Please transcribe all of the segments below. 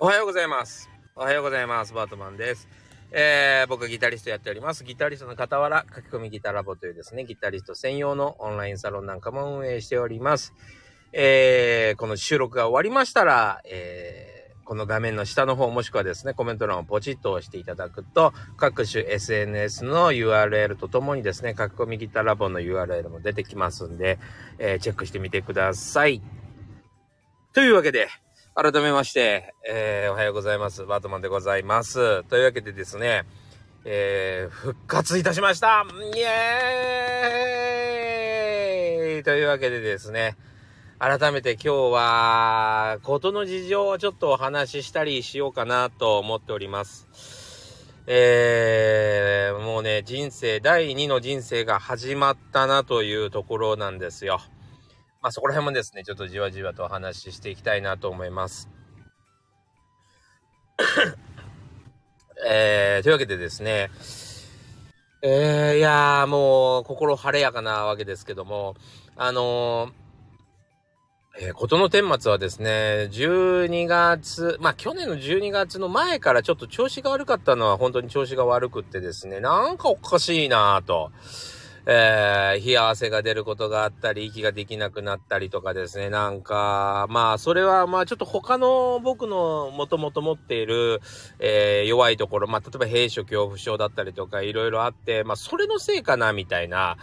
おはようございます。おはようございます。バートマンです。えー、僕ギタリストやっております。ギタリストの傍ら、書き込みギタラボというですね、ギタリスト専用のオンラインサロンなんかも運営しております。えー、この収録が終わりましたら、えー、この画面の下の方もしくはですね、コメント欄をポチッと押していただくと、各種 SNS の URL とともにですね、書き込みギタラボの URL も出てきますんで、えー、チェックしてみてください。というわけで、改めまして、えーおはようございます。バートマンでございます。というわけでですね、えー復活いたしましたイエーイというわけでですね、改めて今日は、ことの事情をちょっとお話ししたりしようかなと思っております。えー、もうね、人生、第2の人生が始まったなというところなんですよ。まあそこら辺もですね、ちょっとじわじわとお話ししていきたいなと思います。えー、というわけでですね、えー、いやーもう心晴れやかなわけですけども、あのーえー、ことの顛末はですね、12月、まあ去年の12月の前からちょっと調子が悪かったのは本当に調子が悪くってですね、なんかおかしいなぁと。えー、冷や汗が出ることがあったり、息ができなくなったりとかですね、なんか、まあ、それは、まあ、ちょっと他の僕のもともと持っている、えー、弱いところ、まあ、例えば閉所恐怖症だったりとか、いろいろあって、まあ、それのせいかな、みたいな、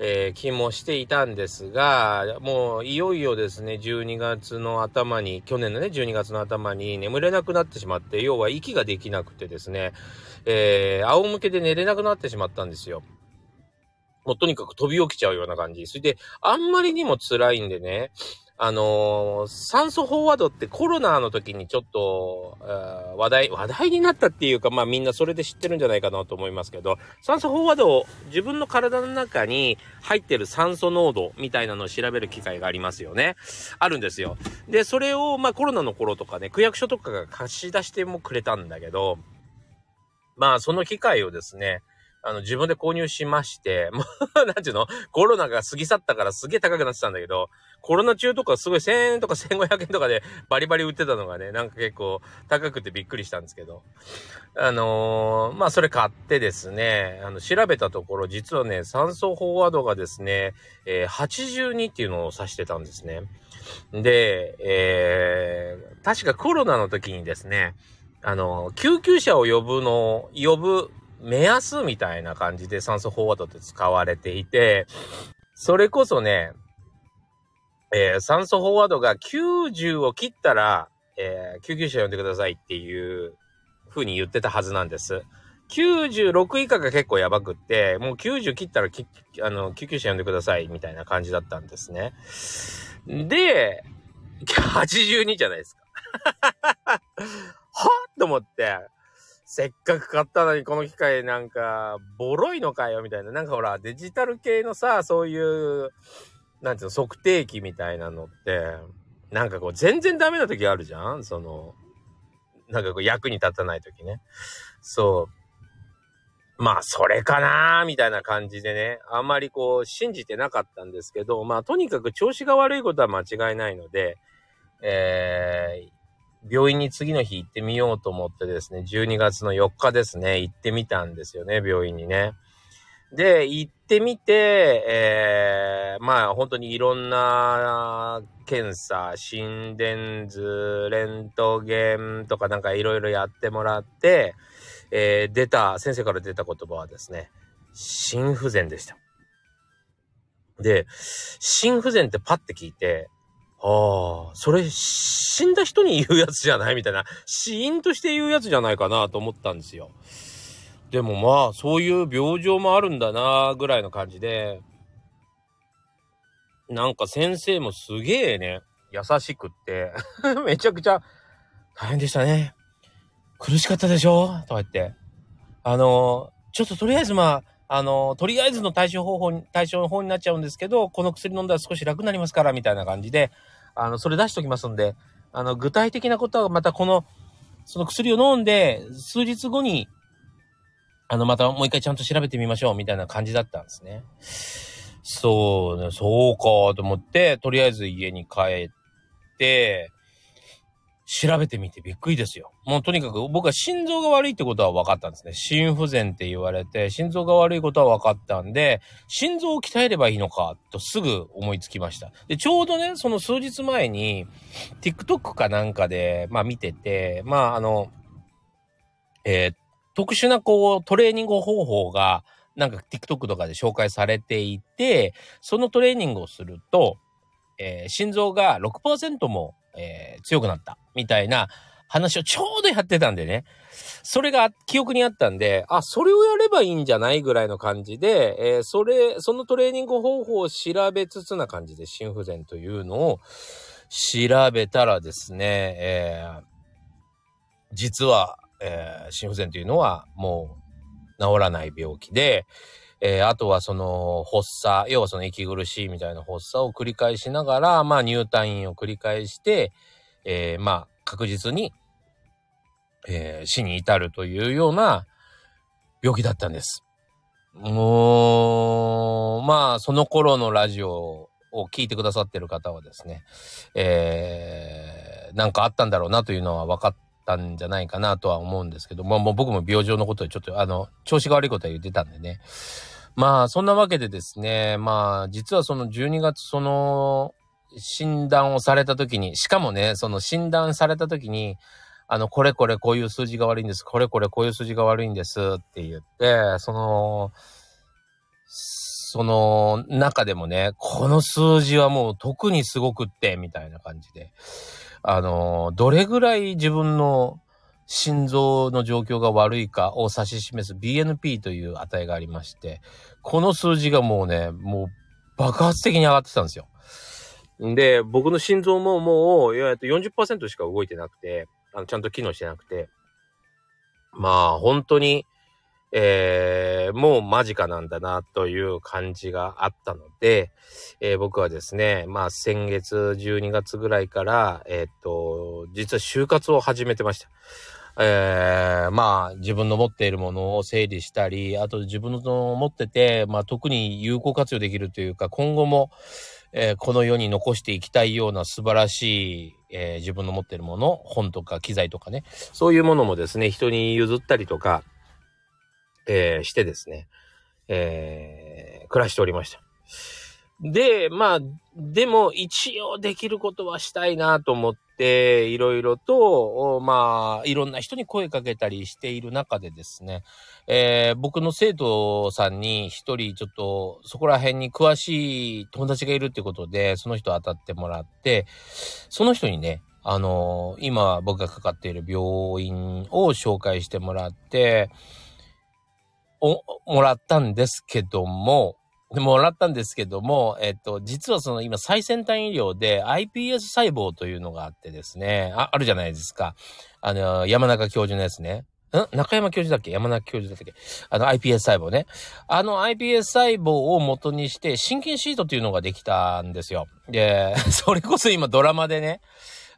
えー、気もしていたんですが、もう、いよいよですね、12月の頭に、去年のね、12月の頭に眠れなくなってしまって、要は息ができなくてですね、えー、仰向けで寝れなくなってしまったんですよ。もうとにかく飛び起きちゃうような感じ。それで、あんまりにも辛いんでね、あのー酸素飽和度ってコロナの時にちょっと、えー話題、話題になったっていうか、まあみんなそれで知ってるんじゃないかなと思いますけど、酸素飽和度を、自分の体の中に入ってる酸素濃度みたいなのを調べる機会がありますよね。あるんですよ。で、それを、まあコロナの頃とかね、区役所とかが貸し出してもくれたんだけど、まあその機会をですね、あの、自分で購入しまして、もう、なんていうの？コロナが過ぎ去ったからすげえ高くなってたんだけど、コロナ中とかすごい1000円とか1500円とかでバリバリ売ってたのがね、なんか結構高くてびっくりしたんですけど、あのーまあそれ買ってですね、あの、調べたところ、実はね、酸素飽和度がですね、えー82っていうのを指してたんですね。で、えー、確かコロナの時にですね、あの、救急車を呼ぶの、呼ぶ目安みたいな感じで酸素飽和度って使われていて、それこそね、えー酸素飽和度が90を切ったら、えー救急車呼んでくださいっていう風に言ってたはずなんです。96以下が結構やばくって、もう90切ったらあの救急車呼んでくださいみたいな感じだったんですね。で、82じゃないですか。はっと思って、せっかく買ったのにこの機械なんか、ボロいのかよみたいな。なんかほら、デジタル系のさ、そういう、なんていうの、測定器みたいなのって、なんかこう、全然ダメな時あるじゃん？その、なんかこう、役に立たない時ね。そう。まあ、それかなーみたいな感じでね、あんまりこう、信じてなかったんですけど、まあ、とにかく調子が悪いことは間違いないので、えー、病院に次の日行ってみようと思ってですね、12月の4日ですね、行ってみたんですよね、病院にね。で、行ってみて、えー、まあ本当にいろんな検査、心電図、レントゲンとかなんかいろいろやってもらって、えー、出た、先生から出た言葉はですね、心不全でした。で、心不全ってパッて聞いて、ああ、それ、死んだ人に言うやつじゃないみたいな、死因として言うやつじゃないかなと思ったんですよ。でもまあ、そういう病状もあるんだな、ぐらいの感じで、なんか先生もすげえね、優しくって、めちゃくちゃ大変でしたね。苦しかったでしょ？とか言って。あの、ちょっととりあえずまあ、あの、とりあえずの対処方法に、対処法になっちゃうんですけど、この薬飲んだら少し楽になりますから、みたいな感じで、あの、それ出しときますんで、あの、具体的なことはまたこの、その薬を飲んで、数日後に、あの、またもう一回ちゃんと調べてみましょう、みたいな感じだったんですね。そうね、そうか、と思って、とりあえず家に帰って、調べてみてびっくりですよ。もうとにかく僕は心臓が悪いってことは分かったんですね。心不全って言われて、心臓が悪いことは分かったんで、心臓を鍛えればいいのかとすぐ思いつきました。で、ちょうどね、その数日前に、TikTok かなんかで、まあ見てて、まああの、えー、特殊なこうトレーニング方法が、なんか TikTok とかで紹介されていて、そのトレーニングをすると、えー、心臓が6%もえー、強くなった、みたいな話をちょうどやってたんでね。それが記憶にあったんで、あ、それをやればいいんじゃないぐらいの感じで、えー、それ、そのトレーニング方法を調べつつな感じで、心不全というのを調べたらですね、えー、実は、えー、心不全というのはもう治らない病気で、えー、あとはその発作、要はその息苦しいみたいな発作を繰り返しながら、まあ入退院を繰り返して、えー、まあ確実に、えー、死に至るというような病気だったんです。もう、まあその頃のラジオを聞いてくださってる方はですね、えー、なんかあったんだろうなというのは分かったんじゃないかなとは思うんですけど、まあもう僕も病状のことでちょっとあの、調子が悪いことは言ってたんでね、まあ、そんなわけでですね、まあ、実はその12月、その、診断をされた時に、しかもね、その診断された時に、あの、これこれこういう数字が悪いんです、これこれこういう数字が悪いんです。って言って、その、その中でもね、この数字はもう特にすごくって、みたいな感じで、あの、どれぐらい自分の心臓の状況が悪いかを指し示す BNP という値がありまして、この数字がもうね、もう爆発的に上がってたんですよ。で、僕の心臓ももう、いや、40%しか動いてなくて、あの、ちゃんと機能してなくて、まあ、本当に、えー、もう間近なんだなという感じがあったので、えー、僕はですね、まあ先月12月ぐらいから、えー、っと、実は就活を始めてました。えー、まあ、自分の持っているものを整理したり、あと自分の持ってて、まあ、特に有効活用できるというか、今後も、えー、この世に残していきたいような素晴らしい、えー、自分の持ってるもの、本とか機材とかね、そういうものもですね、人に譲ったりとか、えー、してですね、え暮らしておりました。で、まあ、でも一応できることはしたいなと思って、いろいろと、まあ、いろんな人に声かけたりしている中でですね、えー、僕の生徒さんに一人ちょっとそこら辺に詳しい友達がいるってことで、その人当たってもらって、その人にね、あのー、今僕がかかっている病院を紹介してもらって、お、もらったんですけども、もらったんですけども、えっと、実はその今最先端医療で iPS 細胞というのがあってですね、あ、あるじゃないですか。あの、山中教授のやつね。ん？中山教授だっけ？山中教授だったっけ？あの iPS 細胞ね。あの iPS 細胞を元にして心筋シートというのができたんですよ。で、それこそ今ドラマでね、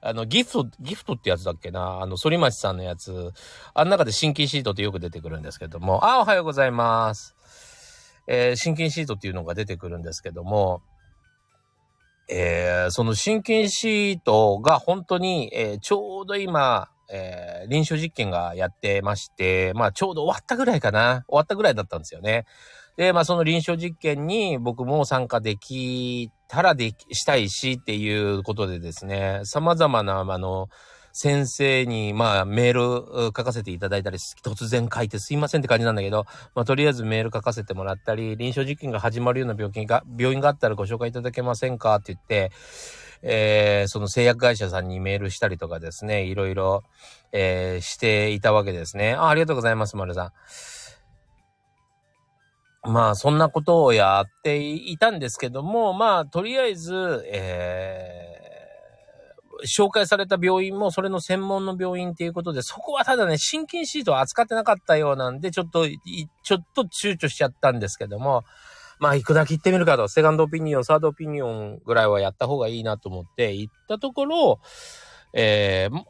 あの、ギフト、ギフトってやつだっけな？あの、反町さんのやつ、あの中で心筋シートってよく出てくるんですけども、あ、おはようございます。えー、心筋シートっていうのが出てくるんですけども、えー、その心筋シートが本当に、えー、ちょうど今、えー、臨床実験がやってまして、まあちょうど終わったぐらいかな。終わったぐらいだったんですよね。で、まあその臨床実験に僕も参加できたらでき、したいしっていうことでですね、様々な、あの、先生に、まあ、メール書かせていただいたり、突然書いてすいませんって感じなんだけど、まあ、とりあえずメール書かせてもらったり、臨床実験が始まるような病気が、病院があったらご紹介いただけませんかって言って、えー、その製薬会社さんにメールしたりとかですね、いろいろ、えー、していたわけですね。あありがとうございます、丸さん。まあ、そんなことをやっていたんですけども、まあ、とりあえず、えー、紹介された病院もそれの専門の病院っていうことで、そこはただね、心筋シートを扱ってなかったようなんで、ちょっと、ちょっと躊躇しちゃったんですけども、まあ、行くだけ行ってみるかと、セカンドオピニオン、サードオピニオンぐらいはやった方がいいなと思って行ったところ、えー、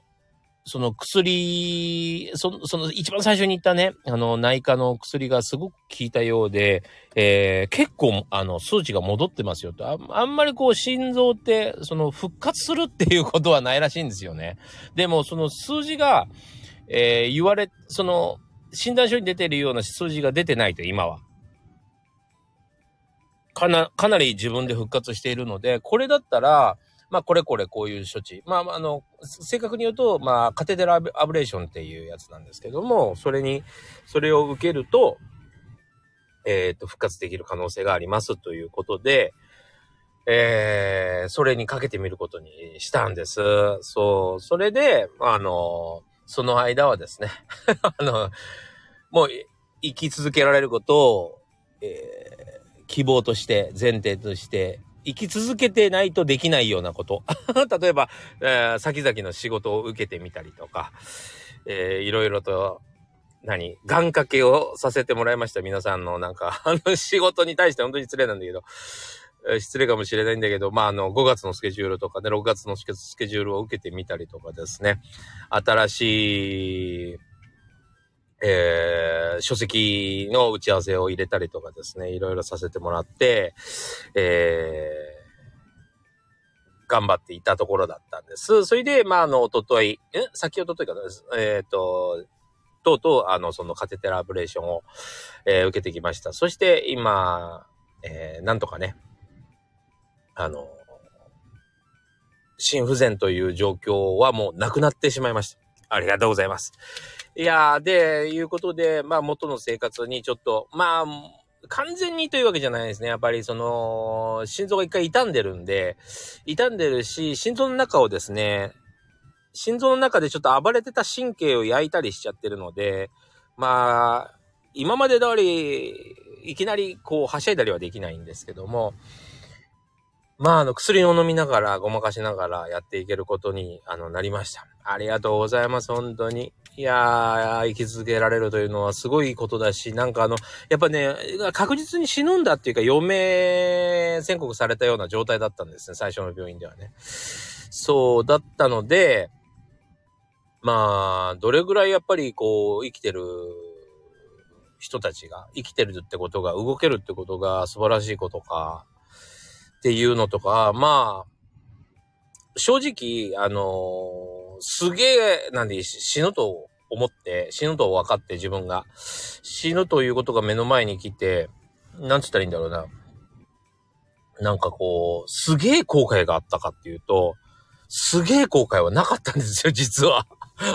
その薬、そその一番最初に言ったね、あの内科の薬がすごく効いたようで、えー、結構あの数値が戻ってますよとあ。あんまりこう心臓ってその復活するっていうことはないらしいんですよね。でもその数字が、えー、言われ、その診断書に出てるような数字が出てないと今は。かな、かなり自分で復活しているので、これだったら、まあ、これこれこういう処置。まあ、あの、正確に言うと、まあ、カテテラアブレーションっていうやつなんですけども、それに、それを受けると、えっ、ー、と、復活できる可能性がありますということで、えー、それにかけてみることにしたんです。そう、それで、あの、その間はですね あの、もう生き続けられることを、えー、希望として、前提として生き続けてないとできないようなこと。例えば、えー、先々の仕事を受けてみたりとか、えー、いろいろと、何？願掛けをさせてもらいました。皆さんのなんか、あの仕事に対して本当に失礼なんだけど、えー、失礼かもしれないんだけど、まあ、あの、5月のスケジュールとかね、6月のスケジュールを受けてみたりとかですね、新しい、えー、書籍の打ち合わせを入れたりとかですね、いろいろさせてもらって、えー、頑張っていたところだったんです。それで、まあ、あの、おととい、え？先ほどというか、えっ、ー、と、とうとう、あの、そのカテテラアブレーションを、えー、受けてきました。そして、今、えー、なんとかね、あの、心不全という状況はもうなくなってしまいました。ありがとうございます。いやー、で、いうことで、まあ元の生活にちょっと、まあ、完全にというわけじゃないですね。やっぱりその、心臓が一回傷んでるんで、傷んでるし、心臓の中をですね、心臓の中でちょっと暴れてた神経を焼いたりしちゃってるので、まあ、今まで通り、いきなりこう、はしゃいだりはできないんですけども、まあ、あの、薬を飲みながら、ごまかしながらやっていけることに、あの、なりました。ありがとうございます、本当に。いやー、生き続けられるというのはすごいことだし、なんかあの、やっぱね、確実に死ぬんだっていうか、余命宣告されたような状態だったんですね、最初の病院ではね。そうだったので、まあ、どれぐらいやっぱりこう、生きてる人たちが、生きてるってことが、動けるってことが素晴らしいことか、っていうのとか、まあ、正直、あのー、すげえ、なんで死ぬと思って、死ぬと分かって自分が、死ぬということが目の前に来て、なんつったらいいんだろうな。なんかこう、すげえ後悔があったかっていうと、すげえ後悔はなかったんですよ、実は。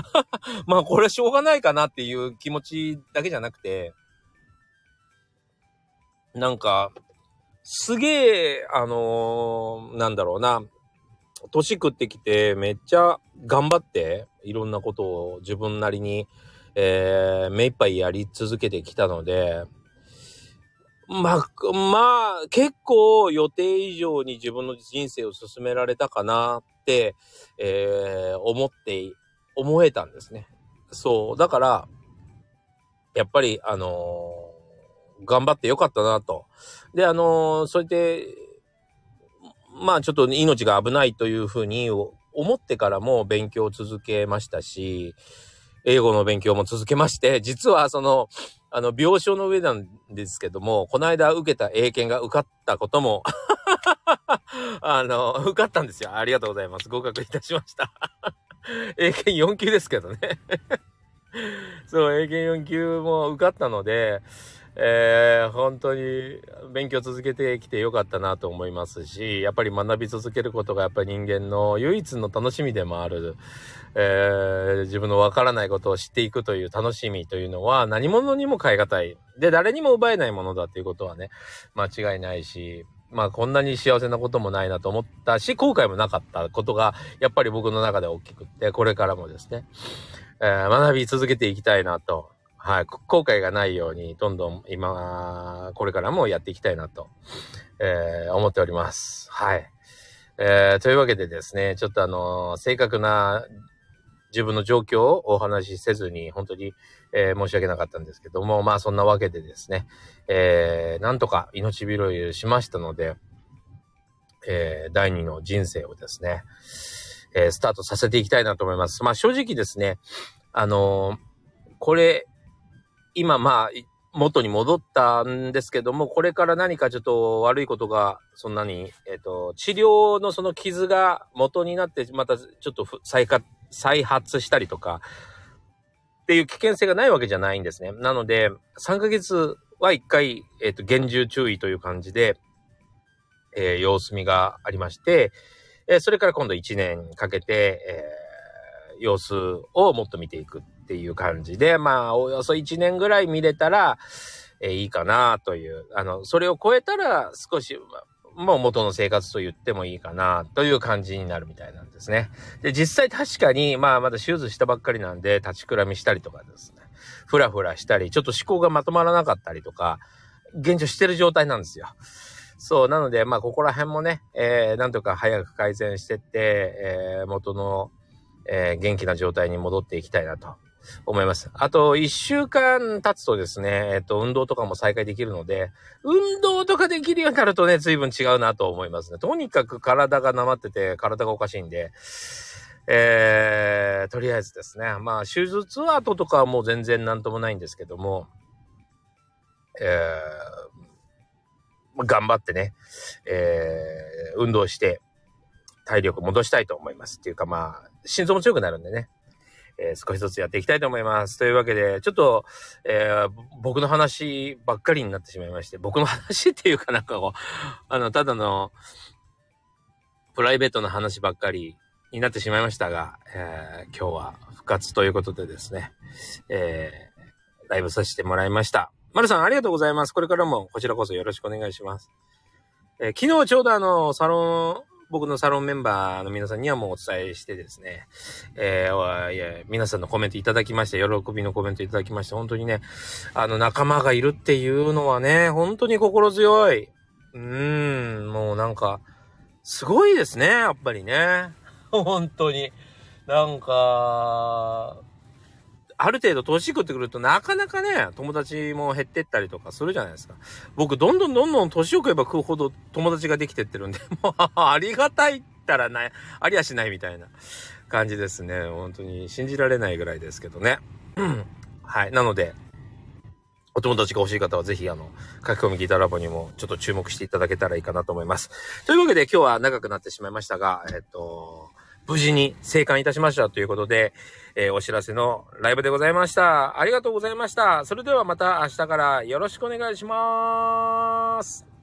まあこれはしょうがないかなっていう気持ちだけじゃなくて、なんか、すげえ、あのー、なんだろうな、年食ってきてめっちゃ頑張って、いろんなことを自分なりに、えー、目いっぱいやり続けてきたので、ま、まあ、結構予定以上に自分の人生を進められたかなって、えー、思って、思えたんですね。そう。だから、やっぱり、あのー、頑張ってよかったなと。で、あの、そうやって、まあちょっと命が危ないというふうに思ってからも勉強を続けましたし、英語の勉強も続けまして、実はその、あの、病床の上なんですけども、この間受けた英検が受かったことも あの、受かったんですよ。ありがとうございます。合格いたしました英検4級ですけどねそう、英検4級も受かったので、えー、本当に勉強続けてきてよかったなと思いますし、やっぱり学び続けることがやっぱり人間の唯一の楽しみでもある、えー、自分のわからないことを知っていくという楽しみというのは何者にも変え難い。で、誰にも奪えないものだということはね、間違いないし、まあこんなに幸せなこともないなと思ったし、後悔もなかったことが、やっぱり僕の中で大きくって、これからもですね、えー、学び続けていきたいなとはい、後悔がないように、どんどん今、これからもやっていきたいなと、えー、思っております。はい。えー、というわけでですね、ちょっとあの、正確な自分の状況をお話しせずに、本当に、えー、申し訳なかったんですけども、まあそんなわけでですね、えー、なんとか命拾いしましたので、えー、第二の人生をですね、えー、スタートさせていきたいなと思います。まあ正直ですね、あのこれ、今まあ、元に戻ったんですけども、これから何かちょっと悪いことが、そんなに、えっ、ー、と、治療のその傷が元になって、またちょっと再再発したりとか、っていう危険性がないわけじゃないんですね。なので、3ヶ月は1回、えっ、ー、と、厳重注意という感じで、えー、様子見がありまして、え、それから今度1年かけて、え、様子をもっと見ていくっていう感じで、まあ、およそ1年ぐらい見れたら、え、いいかなという、あの、それを超えたら少し、もう元の生活と言ってもいいかなという感じになるみたいなんですね。で、実際確かに、まあまだ手術したばっかりなんで、立ちくらみしたりとかですね、ふらふらしたり、ちょっと思考がまとまらなかったりとか、現状してる状態なんですよ。そう、なので、まあ、ここら辺もね、えー、なんとか早く改善してって、えー、元の、えー、元気な状態に戻っていきたいなと思います。あと、一週間経つとですね、えっ、と、運動とかも再開できるので、運動とかできるようになるとね、随分違うなと思いますね。とにかく体がなまってて、体がおかしいんで、えー、とりあえずですね、まあ、手術後とかはもう全然なんともないんですけども、えー、頑張ってね、えー、運動して、体力戻したいと思います。っていうかまあ、心臓も強くなるんでね、えー、少しずつやっていきたいと思います。というわけで、ちょっと、えー、僕の話ばっかりになってしまいまして、僕の話っていうかなんかこう、あの、ただの、プライベートな話ばっかりになってしまいましたが、えー、今日は復活ということでですね、えー、ライブさせてもらいました。まるさんありがとうございます。これからもこちらこそよろしくお願いします。えー、昨日ちょうどあの、サロン、僕のサロンメンバーの皆さんにはもうお伝えしてですね、えー、いや皆さんのコメントいただきまして、喜びのコメントいただきまして、本当にね、あの仲間がいるっていうのはね、本当に心強い。うーん、もうなんか、すごいですね、やっぱりね。本当に。なんか、ある程度年食ってくるとなかなかね、友達も減ってったりとかするじゃないですか。僕、どんどんどんどん年を食えば食うほど友達ができてってるんで、もう、ありがたいったらない、ありやしないみたいな感じですね。本当に信じられないぐらいですけどね。うんはい。なので、お友達が欲しい方はぜひあの、書き込みギターラボにもちょっと注目していただけたらいいかなと思います。というわけで今日は長くなってしまいましたが、えっと、無事に生還いたしましたということで、えー、お知らせのライブでございました。ありがとうございました。それではまた明日からよろしくお願いします。